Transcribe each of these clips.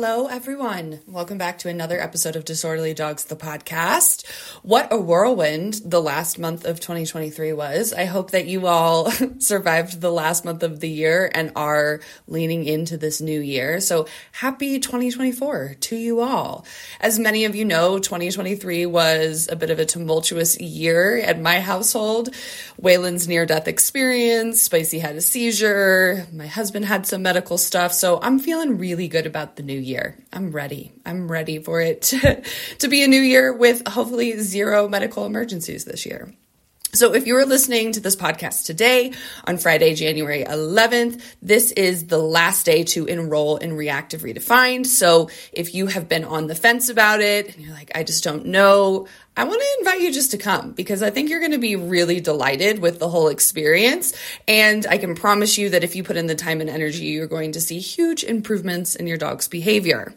Hello, everyone. Welcome back to another episode of Disorderly Dogs, the podcast. What a whirlwind the last month of 2023 was. I hope that you all survived the last month of the year and are leaning into this new year. So happy 2024 to you all. As many of you know, 2023 was a bit of a tumultuous year at my household. Waylon's near death experience, Spicy had a seizure, my husband had some medical stuff. So I'm feeling really good about the new new year. I'm ready. I'm ready for it to, to be a new year with hopefully zero medical emergencies this year. So, if you are listening to this podcast today on Friday, January 11th, this is the last day to enroll in Reactive Redefined. So, if you have been on the fence about it and you're like, I just don't know, I want to invite you just to come because I think you're going to be really delighted with the whole experience. And I can promise you that if you put in the time and energy, you're going to see huge improvements in your dog's behavior.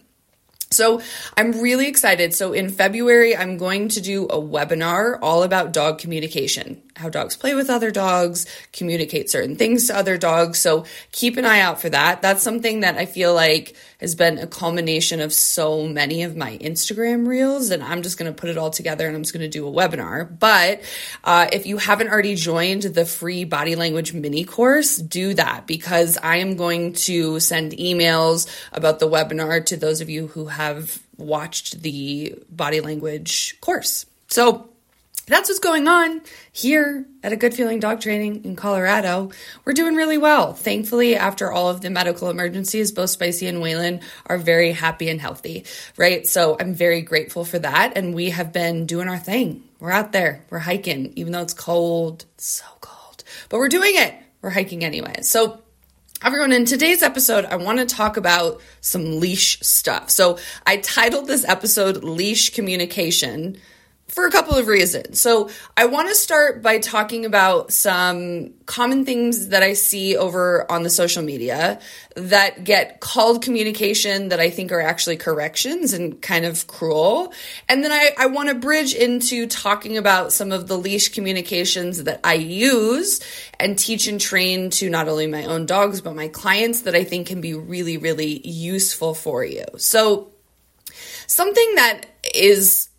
So I'm really excited. So in February, I'm going to do a webinar all about dog communication, how dogs play with other dogs, communicate certain things to other dogs. So keep an eye out for that. That's something that I feel like has been a culmination of so many of my Instagram reels. And I'm just going to put it all together and I'm just going to do a webinar. But uh, if you haven't already joined the free body language mini course, do that because I am going to send emails about the webinar to those of you who have have watched the body language course. So that's what's going on here at a good feeling dog training in Colorado. We're doing really well. Thankfully, after all of the medical emergencies, both Spicy and Waylon are very happy and healthy, right? So I'm very grateful for that. And we have been doing our thing. We're out there, we're hiking, even though it's cold, it's so cold, but we're doing it. We're hiking anyway. So Everyone, in today's episode, I want to talk about some leash stuff. So, I titled this episode Leash Communication for a couple of reasons. So, I want to start by talking about some common things that I see over on the social media that get called communication that I think are actually corrections and kind of cruel. And then I, I want to bridge into talking about some of the leash communications that I use and teach and train to not only my own dogs, but my clients that I think can be really, really useful for you. So, something that is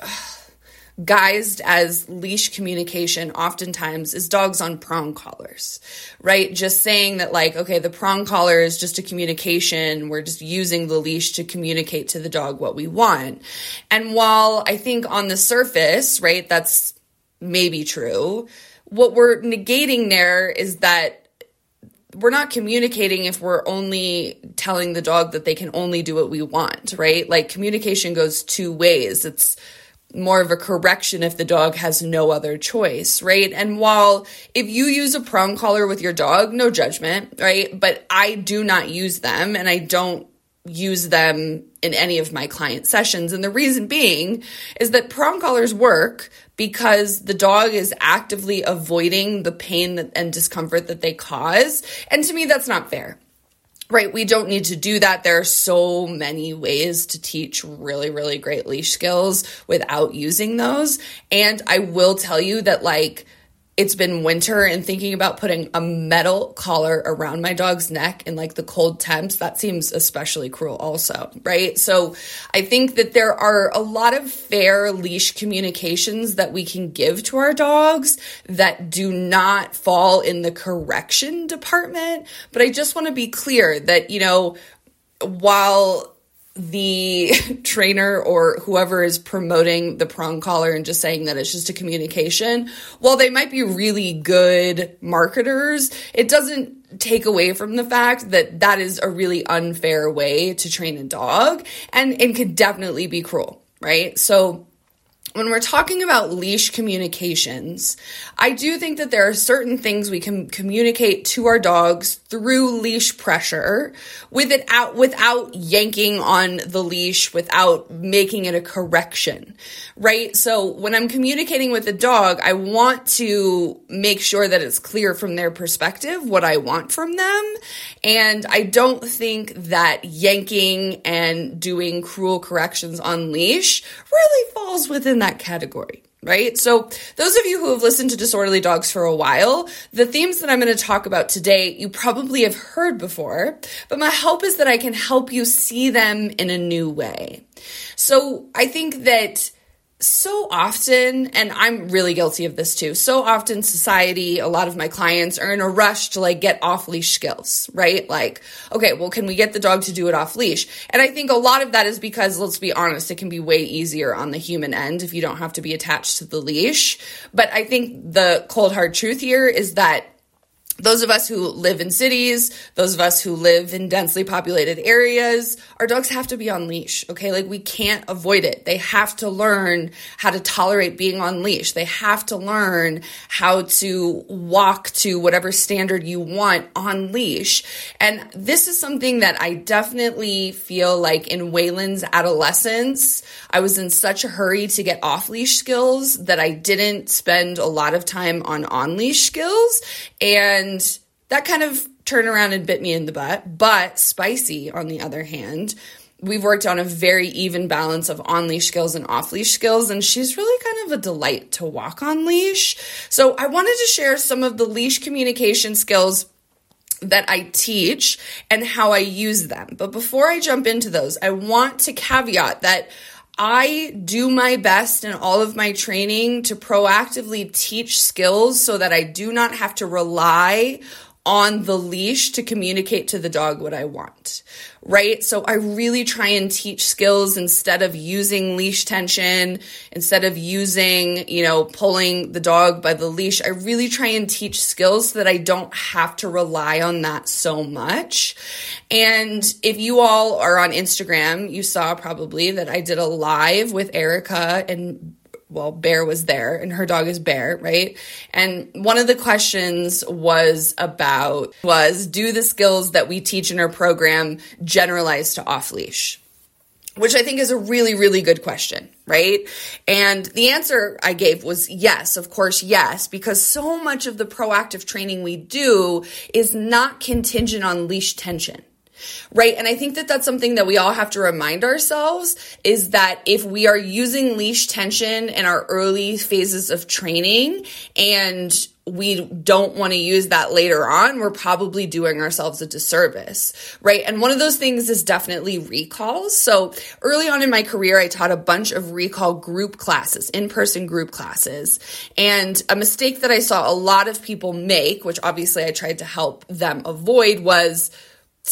guised as leash communication oftentimes is dogs on prong collars, right? Just saying that, like, okay, the prong collar is just a communication. We're just using the leash to communicate to the dog what we want. And while I think on the surface, right, that's maybe true, what we're negating there is that we're not communicating if we're only telling the dog that they can only do what we want, right? Like communication goes two ways. It's more of a correction if the dog has no other choice, right? And while if you use a prong collar with your dog, no judgment, right? But I do not use them and I don't use them in any of my client sessions. And the reason being is that prong collars work because the dog is actively avoiding the pain and discomfort that they cause. And to me, that's not fair right? We don't need to do that. There are so many ways to teach really, really great leash skills without using those. And I will tell you that, like, it's been winter and thinking about putting a metal collar around my dog's neck in like the cold temps, that seems especially cruel, also, right? So I think that there are a lot of fair leash communications that we can give to our dogs that do not fall in the correction department. But I just want to be clear that, you know, while the trainer or whoever is promoting the prong collar and just saying that it's just a communication, while they might be really good marketers, it doesn't take away from the fact that that is a really unfair way to train a dog and, it could definitely be cruel, right? So when we're talking about leash communications, I do think that there are certain things we can communicate to our dogs through leash pressure without without yanking on the leash, without making it a correction, right? So when I'm communicating with a dog, I want to make sure that it's clear from their perspective what I want from them, and I don't think that yanking and doing cruel corrections on leash really falls within that category right? So, those of you who have listened to Disorderly Dogs for a while, the themes that I'm going to talk about today, you probably have heard before, but my hope is that I can help you see them in a new way. So, I think that so often, and I'm really guilty of this too, so often society, a lot of my clients are in a rush to like get off leash skills, right? Like, okay, well, can we get the dog to do it off leash? And I think a lot of that is because, let's be honest, it can be way easier on the human end if you don't have to be attached to the leash. But I think the cold hard truth here is that those of us who live in cities, those of us who live in densely populated areas, our dogs have to be on leash, okay? Like we can't avoid it. They have to learn how to tolerate being on leash. They have to learn how to walk to whatever standard you want on leash. And this is something that I definitely feel like in Waylon's adolescence, I was in such a hurry to get off leash skills that I didn't spend a lot of time on on leash skills. And that kind of turned around and bit me in the butt. But Spicy, on the other hand, we've worked on a very even balance of on leash skills and off leash skills, and she's really kind of a delight to walk on leash. So I wanted to share some of the leash communication skills that I teach and how I use them. But before I jump into those, I want to caveat that I do my best in all of my training to proactively teach skills so that I do not have to rely on the leash to communicate to the dog what I want, right? So I really try and teach skills instead of using leash tension, instead of using, you know, pulling the dog by the leash. I really try and teach skills so that I don't have to rely on that so much. And if you all are on Instagram, you saw probably that I did a live with Erica and well, Bear was there and her dog is Bear, right? And one of the questions was about was do the skills that we teach in our program generalize to off leash? Which I think is a really, really good question, right? And the answer I gave was yes, of course, yes, because so much of the proactive training we do is not contingent on leash tension right? And I think that that's something that we all have to remind ourselves is that if we are using leash tension in our early phases of training and we don't want to use that later on, we're probably doing ourselves a disservice, right? And one of those things is definitely recalls. So early on in my career, I taught a bunch of recall group classes, in person group classes. And a mistake that I saw a lot of people make, which obviously I tried to help them avoid, was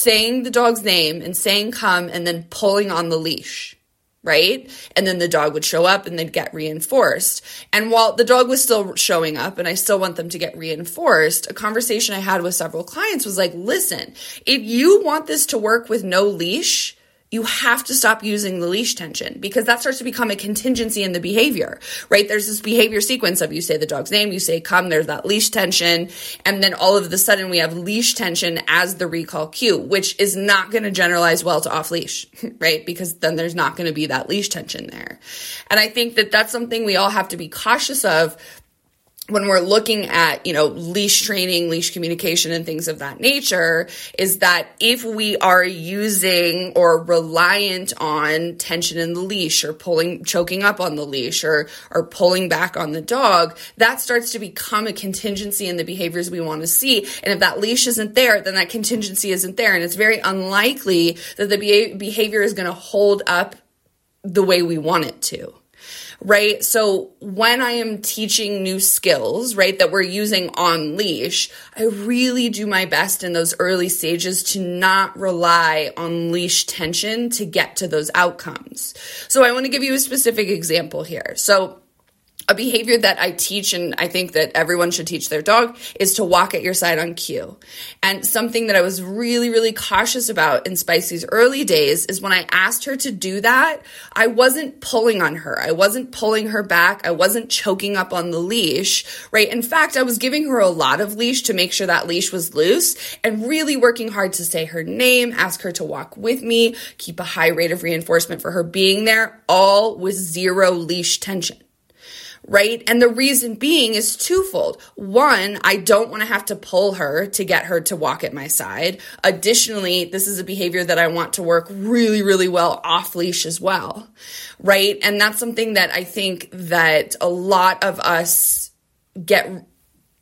saying the dog's name and saying come and then pulling on the leash right? And then the dog would show up and they'd get reinforced. And while the dog was still showing up and I still want them to get reinforced, a conversation I had with several clients was like, listen, if you want this to work with no leash, you have to stop using the leash tension because that starts to become a contingency in the behavior, right? There's this behavior sequence of you say the dog's name, you say come, there's that leash tension, and then all of a sudden we have leash tension as the recall cue, which is not going to generalize well to off leash, right? Because then there's not going to be that leash tension there. And I think that that's something we all have to be cautious of when we're looking at, you know, leash training, leash communication and things of that nature is that if we are using or reliant on tension in the leash or pulling, choking up on the leash or, or pulling back on the dog, that starts to become a contingency in the behaviors we want to see. And if that leash isn't there, then that contingency isn't there. And it's very unlikely that the behavior is going to hold up the way we want it to right? So when I am teaching new skills, right, that we're using on leash, I really do my best in those early stages to not rely on leash tension to get to those outcomes. So I want to give you a specific example here. So a behavior that I teach and I think that everyone should teach their dog is to walk at your side on cue. And something that I was really, really cautious about in Spicy's early days is when I asked her to do that, I wasn't pulling on her. I wasn't pulling her back. I wasn't choking up on the leash, right? In fact, I was giving her a lot of leash to make sure that leash was loose and really working hard to say her name, ask her to walk with me, keep a high rate of reinforcement for her being there, all with zero leash tension right? And the reason being is twofold. One, I don't want to have to pull her to get her to walk at my side. Additionally, this is a behavior that I want to work really, really well off leash as well, right? And that's something that I think that a lot of us get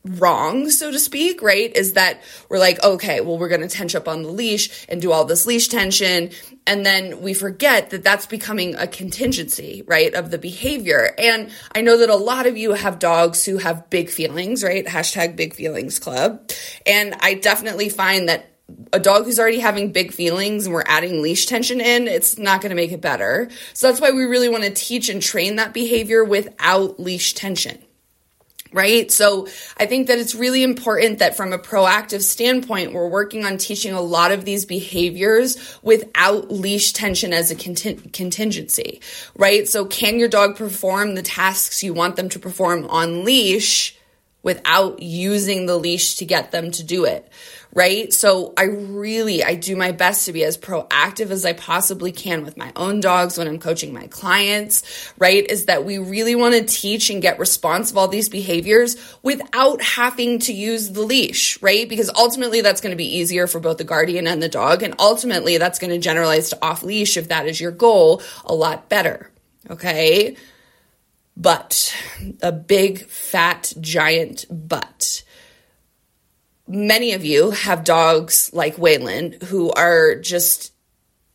wrong, so to speak, right? Is that we're like, okay, well, we're going to tension up on the leash and do all this leash tension. And then we forget that that's becoming a contingency, right, of the behavior. And I know that a lot of you have dogs who have big feelings, right? Hashtag big feelings club. And I definitely find that a dog who's already having big feelings and we're adding leash tension in, it's not going to make it better. So that's why we really want to teach and train that behavior without leash tension right? So I think that it's really important that from a proactive standpoint, we're working on teaching a lot of these behaviors without leash tension as a conting- contingency, right? So can your dog perform the tasks you want them to perform on leash without using the leash to get them to do it? right? So I really, I do my best to be as proactive as I possibly can with my own dogs when I'm coaching my clients, right? Is that we really want to teach and get response of all these behaviors without having to use the leash, right? Because ultimately that's going to be easier for both the guardian and the dog. And ultimately that's going to generalize to off leash if that is your goal a lot better. Okay. But a big, fat, giant but many of you have dogs like Waylon who are just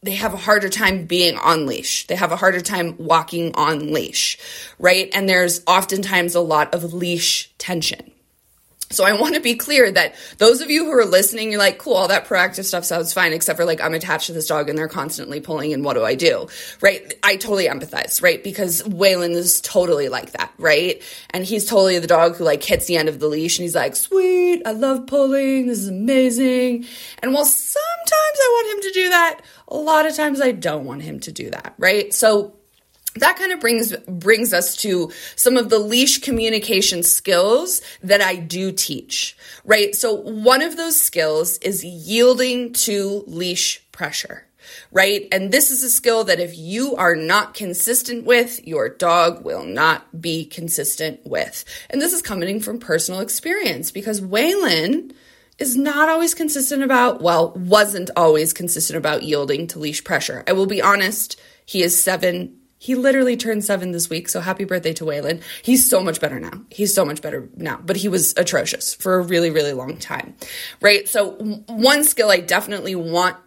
they have a harder time being on leash. They have a harder time walking on leash, right? And there's oftentimes a lot of leash tension. So I want to be clear that those of you who are listening, you're like, cool, all that proactive stuff sounds fine, except for like I'm attached to this dog and they're constantly pulling and what do I do? Right? I totally empathize, right? Because Waylon is totally like that, right? And he's totally the dog who like hits the end of the leash and he's like, sweet, I love pulling, this is amazing. And while sometimes I want him to do that, a lot of times I don't want him to do that, right? So that kind of brings brings us to some of the leash communication skills that I do teach, right? So one of those skills is yielding to leash pressure, right? And this is a skill that if you are not consistent with, your dog will not be consistent with. And this is coming from personal experience because Waylon is not always consistent about, well, wasn't always consistent about yielding to leash pressure. I will be honest, he is seven he literally turned seven this week, so happy birthday to Waylon. He's so much better now. He's so much better now, but he was atrocious for a really, really long time, right? So, one skill I definitely want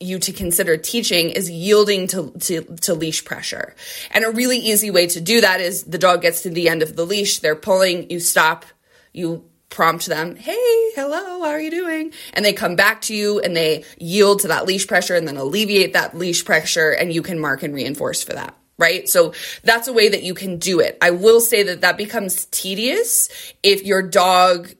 you to consider teaching is yielding to, to, to, leash pressure. And a really easy way to do that is the dog gets to the end of the leash, they're pulling, you stop, you prompt them, hey, hello, how are you doing? And they come back to you and they yield to that leash pressure and then alleviate that leash pressure, and you can mark and reinforce for that right? So that's a way that you can do it. I will say that that becomes tedious if your dog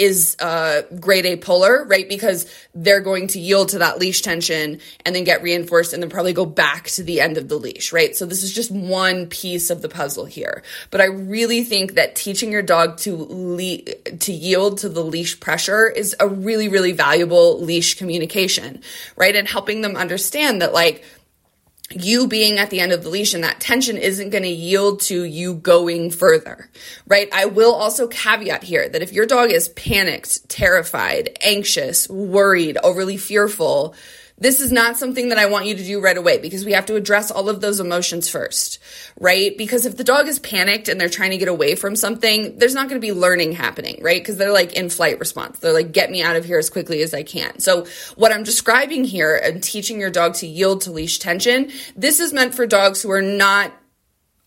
is a grade A puller, right? Because they're going to yield to that leash tension and then get reinforced and then probably go back to the end of the leash, right? So this is just one piece of the puzzle here. But I really think that teaching your dog to le- to yield to the leash pressure is a really really valuable leash communication, right? And helping them understand that like you being at the end of the leash and that tension isn't going to yield to you going further, right? I will also caveat here that if your dog is panicked, terrified, anxious, worried, overly fearful, this is not something that I want you to do right away because we have to address all of those emotions first, right? Because if the dog is panicked and they're trying to get away from something, there's not going to be learning happening, right? Because they're like in flight response. They're like, get me out of here as quickly as I can. So what I'm describing here and teaching your dog to yield to leash tension, this is meant for dogs who are not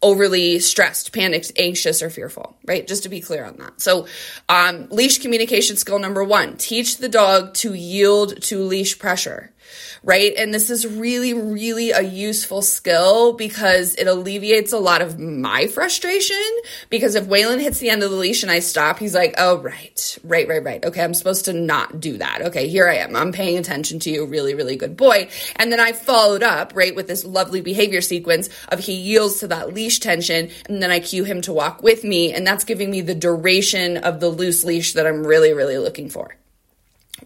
overly stressed, panicked, anxious, or fearful, right? Just to be clear on that. So, um, leash communication skill number one teach the dog to yield to leash pressure right? And this is really, really a useful skill because it alleviates a lot of my frustration. Because if Waylon hits the end of the leash and I stop, he's like, oh, right, right, right, right. Okay, I'm supposed to not do that. Okay, here I am. I'm paying attention to you. Really, really good boy. And then I followed up, right, with this lovely behavior sequence of he yields to that leash tension and then I cue him to walk with me. And that's giving me the duration of the loose leash that I'm really, really looking for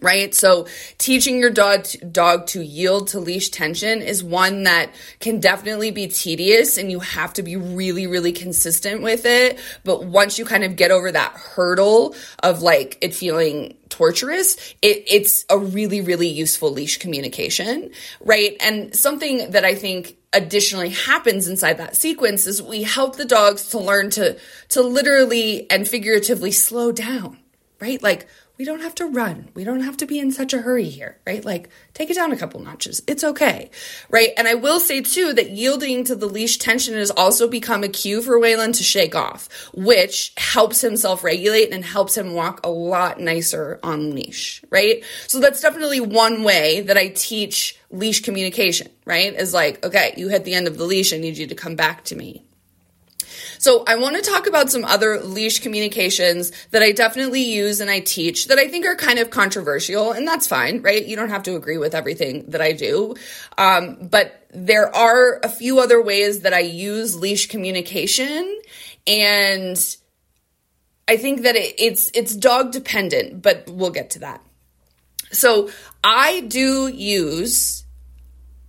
right? So teaching your dog dog to yield to leash tension is one that can definitely be tedious and you have to be really really consistent with it. But once you kind of get over that hurdle of like it feeling torturous, it, it's a really really useful leash communication, right? And something that I think additionally happens inside that sequence is we help the dogs to learn to to literally and figuratively slow down, right? Like we don't have to run. We don't have to be in such a hurry here, right? Like, take it down a couple notches. It's okay, right? And I will say too that yielding to the leash tension has also become a cue for Waylon to shake off, which helps him self regulate and helps him walk a lot nicer on leash, right? So that's definitely one way that I teach leash communication, right? Is like, okay, you hit the end of the leash. I need you to come back to me. So I want to talk about some other leash communications that I definitely use and I teach that I think are kind of controversial, and that's fine, right? You don't have to agree with everything that I do. Um, but there are a few other ways that I use leash communication and I think that it, it's it's dog dependent, but we'll get to that. So I do use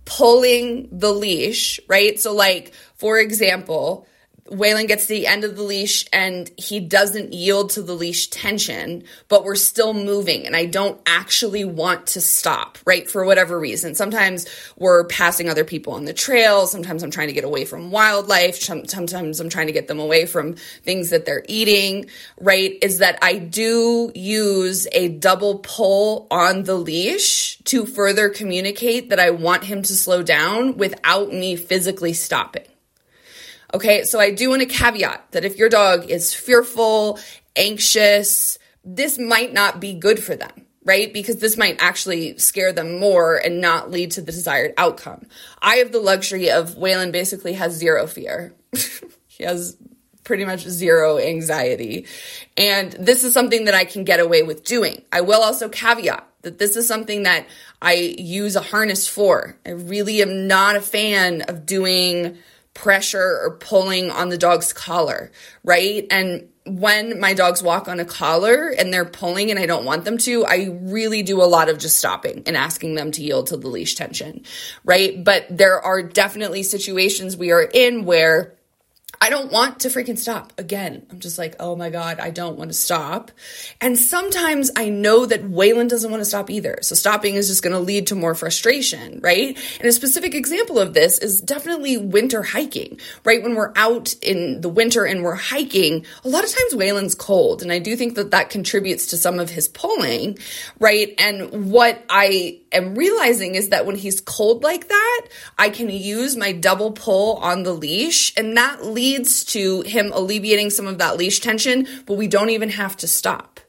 pulling the leash, right? So like for example, Waylon gets to the end of the leash and he doesn't yield to the leash tension, but we're still moving and I don't actually want to stop, right? For whatever reason. Sometimes we're passing other people on the trail. Sometimes I'm trying to get away from wildlife. Sometimes I'm trying to get them away from things that they're eating, right? Is that I do use a double pull on the leash to further communicate that I want him to slow down without me physically stopping. Okay, so I do want to caveat that if your dog is fearful, anxious, this might not be good for them, right? Because this might actually scare them more and not lead to the desired outcome. I have the luxury of Waylon basically has zero fear. he has pretty much zero anxiety. And this is something that I can get away with doing. I will also caveat that this is something that I use a harness for. I really am not a fan of doing pressure or pulling on the dog's collar, right? And when my dogs walk on a collar and they're pulling and I don't want them to, I really do a lot of just stopping and asking them to yield to the leash tension, right? But there are definitely situations we are in where I don't want to freaking stop. Again, I'm just like, oh my God, I don't want to stop. And sometimes I know that Waylon doesn't want to stop either. So stopping is just going to lead to more frustration, right? And a specific example of this is definitely winter hiking, right? When we're out in the winter and we're hiking, a lot of times Waylon's cold. And I do think that that contributes to some of his pulling, right? And what I am realizing is that when he's cold like that, I can use my double pull on the leash and that leads leads to him alleviating some of that leash tension, but we don't even have to stop,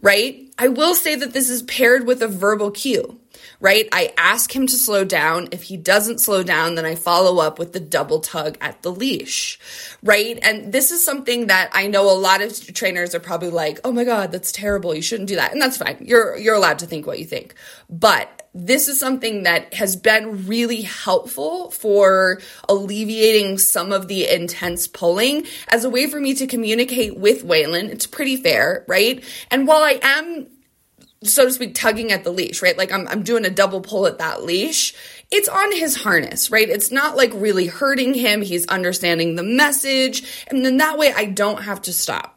right? I will say that this is paired with a verbal cue, right? I ask him to slow down. If he doesn't slow down, then I follow up with the double tug at the leash, right? And this is something that I know a lot of trainers are probably like, "Oh my god, that's terrible. You shouldn't do that." And that's fine. You're you're allowed to think what you think. But this is something that has been really helpful for alleviating some of the intense pulling as a way for me to communicate with Waylon. It's pretty fair, right? And while I am so to speak, tugging at the leash, right? Like I'm, I'm doing a double pull at that leash. It's on his harness, right? It's not like really hurting him. He's understanding the message. And then that way I don't have to stop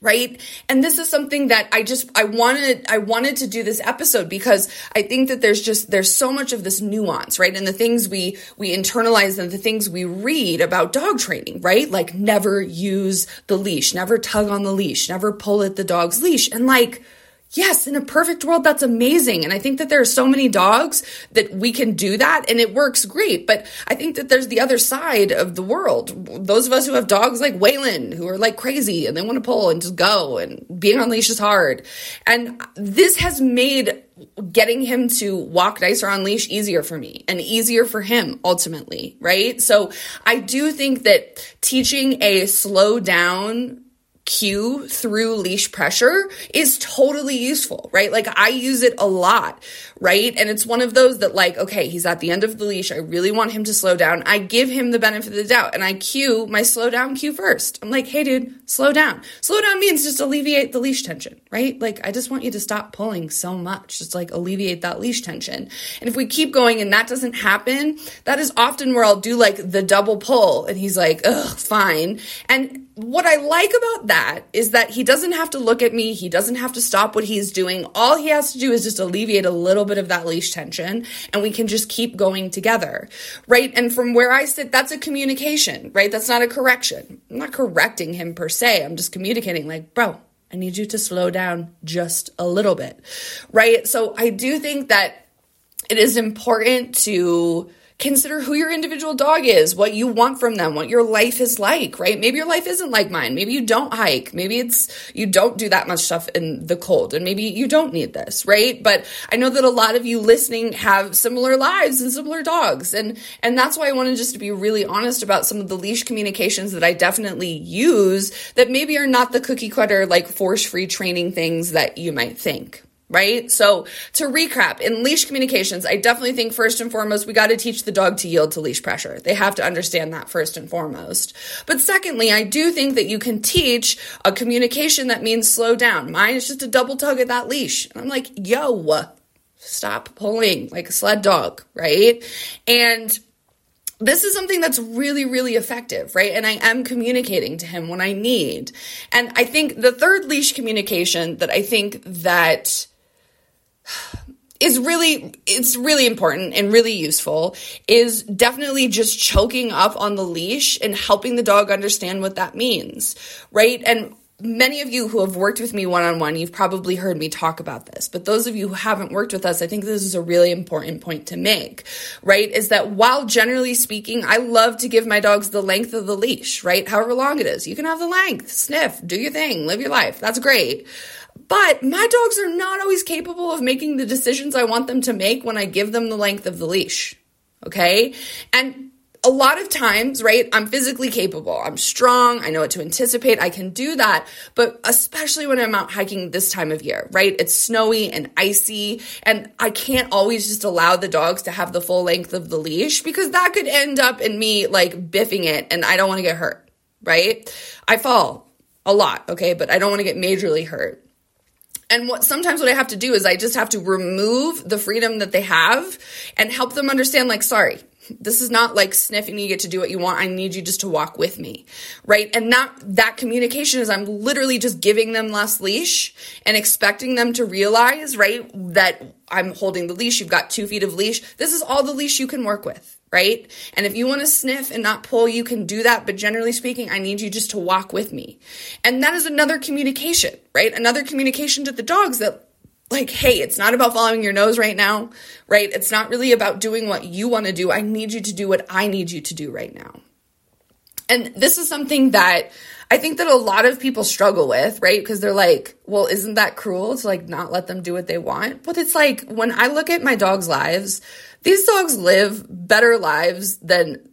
right? And this is something that i just i wanted i wanted to do this episode because i think that there's just there's so much of this nuance right? And the things we we internalize and the things we read about dog training right? Like never use the leash never tug on the leash never pull at the dog's leash. And like Yes, in a perfect world, that's amazing. And I think that there are so many dogs that we can do that and it works great. But I think that there's the other side of the world. Those of us who have dogs like Waylon, who are like crazy and they want to pull and just go and being on leash is hard. And this has made getting him to walk nicer on leash easier for me and easier for him ultimately, right? So I do think that teaching a slow down cue through leash pressure is totally useful, right? Like I use it a lot, right? And it's one of those that like, okay, he's at the end of the leash. I really want him to slow down. I give him the benefit of the doubt and I cue my slow down cue first. I'm like, hey dude, slow down. Slow down means just alleviate the leash tension, right? Like I just want you to stop pulling so much. Just like alleviate that leash tension. And if we keep going and that doesn't happen, that is often where I'll do like the double pull and he's like, ugh, fine. And what I like about that is that he doesn't have to look at me. He doesn't have to stop what he's doing. All he has to do is just alleviate a little bit of that leash tension and we can just keep going together. Right. And from where I sit, that's a communication, right? That's not a correction. I'm not correcting him per se. I'm just communicating like, bro, I need you to slow down just a little bit. Right. So I do think that it is important to consider who your individual dog is, what you want from them, what your life is like, right? Maybe your life isn't like mine. Maybe you don't hike. Maybe it's, you don't do that much stuff in the cold and maybe you don't need this, right? But I know that a lot of you listening have similar lives and similar dogs. And, and that's why I wanted just to be really honest about some of the leash communications that I definitely use that maybe are not the cookie cutter, like force free training things that you might think right? So to recap, in leash communications, I definitely think first and foremost, we got to teach the dog to yield to leash pressure. They have to understand that first and foremost. But secondly, I do think that you can teach a communication that means slow down. Mine is just a double tug at that leash. And I'm like, yo, stop pulling like a sled dog, right? And this is something that's really, really effective, right? And I am communicating to him when I need. And I think the third leash communication that I think that is really it's really important and really useful is definitely just choking up on the leash and helping the dog understand what that means right and many of you who have worked with me one on one, you've probably heard me talk about this. But those of you who haven't worked with us, I think this is a really important point to make, right? Is that while generally speaking, I love to give my dogs the length of the leash, right? However long it is. You can have the length, sniff, do your thing, live your life. That's great. But my dogs are not always capable of making the decisions I want them to make when I give them the length of the leash. Okay. And a lot of times, right, I'm physically capable. I'm strong. I know what to anticipate. I can do that. But especially when I'm out hiking this time of year, right? It's snowy and icy and I can't always just allow the dogs to have the full length of the leash because that could end up in me like biffing it and I don't want to get hurt, right? I fall a lot, okay, but I don't want to get majorly hurt. And what sometimes what I have to do is I just have to remove the freedom that they have and help them understand like sorry, this is not like sniffing you get to do what you want. I need you just to walk with me. Right? And that that communication is I'm literally just giving them less leash and expecting them to realize, right, that I'm holding the leash, you've got 2 feet of leash. This is all the leash you can work with right? And if you want to sniff and not pull, you can do that. But generally speaking, I need you just to walk with me. And that is another communication, right? Another communication to the dogs that like, hey, it's not about following your nose right now, right? It's not really about doing what you want to do. I need you to do what I need you to do right now. And this is something that I think that a lot of people struggle with, right? Because they're like, well, isn't that cruel to like not let them do what they want? But it's like when I look at my dog's lives, these dogs live better lives than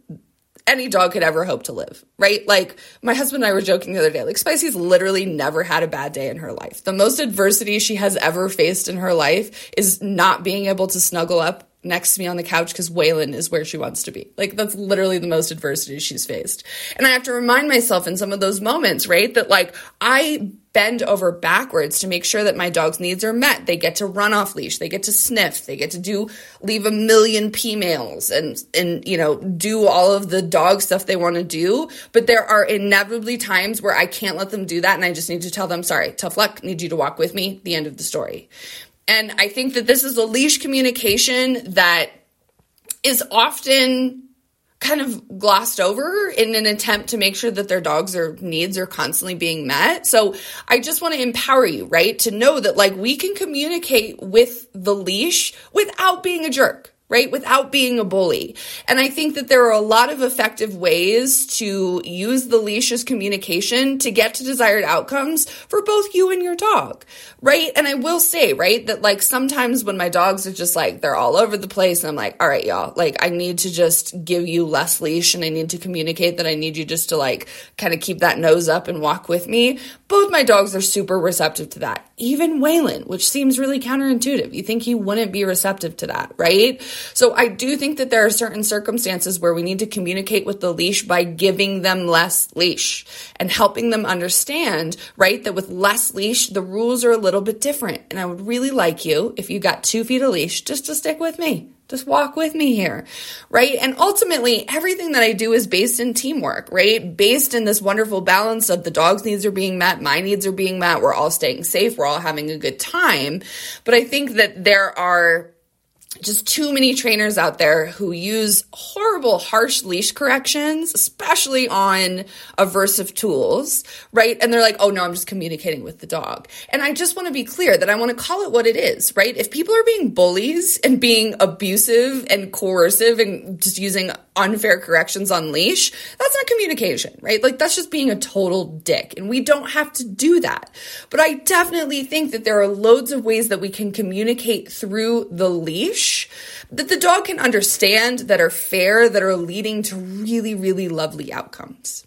any dog could ever hope to live, right? Like my husband and I were joking the other day, like Spicy's literally never had a bad day in her life. The most adversity she has ever faced in her life is not being able to snuggle up next to me on the couch because Waylon is where she wants to be. Like that's literally the most adversity she's faced. And I have to remind myself in some of those moments, right? That like I bend over backwards to make sure that my dog's needs are met. They get to run off leash, they get to sniff, they get to do leave a million P mails and and you know, do all of the dog stuff they want to do. But there are inevitably times where I can't let them do that and I just need to tell them, sorry, tough luck, need you to walk with me, the end of the story. And I think that this is a leash communication that is often kind of glossed over in an attempt to make sure that their dogs or needs are constantly being met. So I just want to empower you, right? To know that like we can communicate with the leash without being a jerk right? Without being a bully. And I think that there are a lot of effective ways to use the leash as communication to get to desired outcomes for both you and your dog, right? And I will say, right, that like sometimes when my dogs are just like, they're all over the place and I'm like, all right, y'all, like I need to just give you less leash and I need to communicate that I need you just to like kind of keep that nose up and walk with me. Both my dogs are super receptive to that. Even Waylon, which seems really counterintuitive. You think he wouldn't be receptive to that, right? So I do think that there are certain circumstances where we need to communicate with the leash by giving them less leash and helping them understand, right, that with less leash, the rules are a little bit different. And I would really like you, if you got two feet of leash, just to stick with me. Just walk with me here, right? And ultimately, everything that I do is based in teamwork, right? Based in this wonderful balance of the dog's needs are being met, my needs are being met, we're all staying safe, we're all having a good time. But I think that there are just too many trainers out there who use horrible, harsh leash corrections, especially on aversive tools, right? And they're like, oh no, I'm just communicating with the dog. And I just want to be clear that I want to call it what it is, right? If people are being bullies and being abusive and coercive and just using unfair corrections on leash, that's not communication, right? Like that's just being a total dick. And we don't have to do that. But I definitely think that there are loads of ways that we can communicate through the leash that the dog can understand, that are fair, that are leading to really, really lovely outcomes.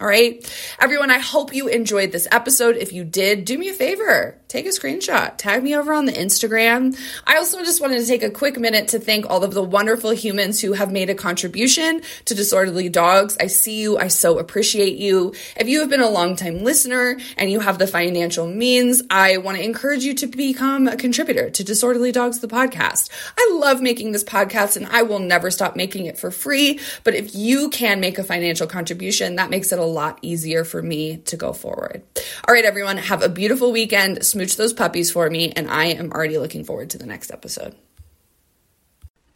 All right. Everyone, I hope you enjoyed this episode. If you did, do me a favor take a screenshot, tag me over on the Instagram. I also just wanted to take a quick minute to thank all of the wonderful humans who have made a contribution to Disorderly Dogs. I see you. I so appreciate you. If you have been a longtime listener and you have the financial means, I want to encourage you to become a contributor to Disorderly Dogs, the podcast. I love making this podcast and I will never stop making it for free. But if you can make a financial contribution, that makes it a lot easier for me to go forward. All right, everyone, have a beautiful weekend smooch those puppies for me, and I am already looking forward to the next episode.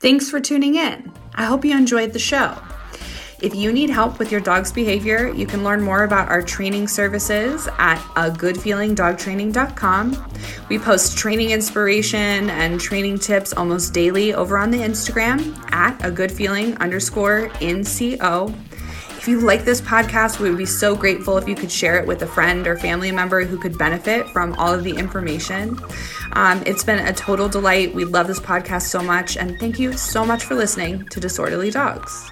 Thanks for tuning in. I hope you enjoyed the show. If you need help with your dog's behavior, you can learn more about our training services at agoodfeelingdogtraining.com. We post training inspiration and training tips almost daily over on the Instagram at agoodfeeling underscore NCO. If you like this podcast, we would be so grateful if you could share it with a friend or family member who could benefit from all of the information. Um, it's been a total delight. We love this podcast so much, and thank you so much for listening to Disorderly Dogs.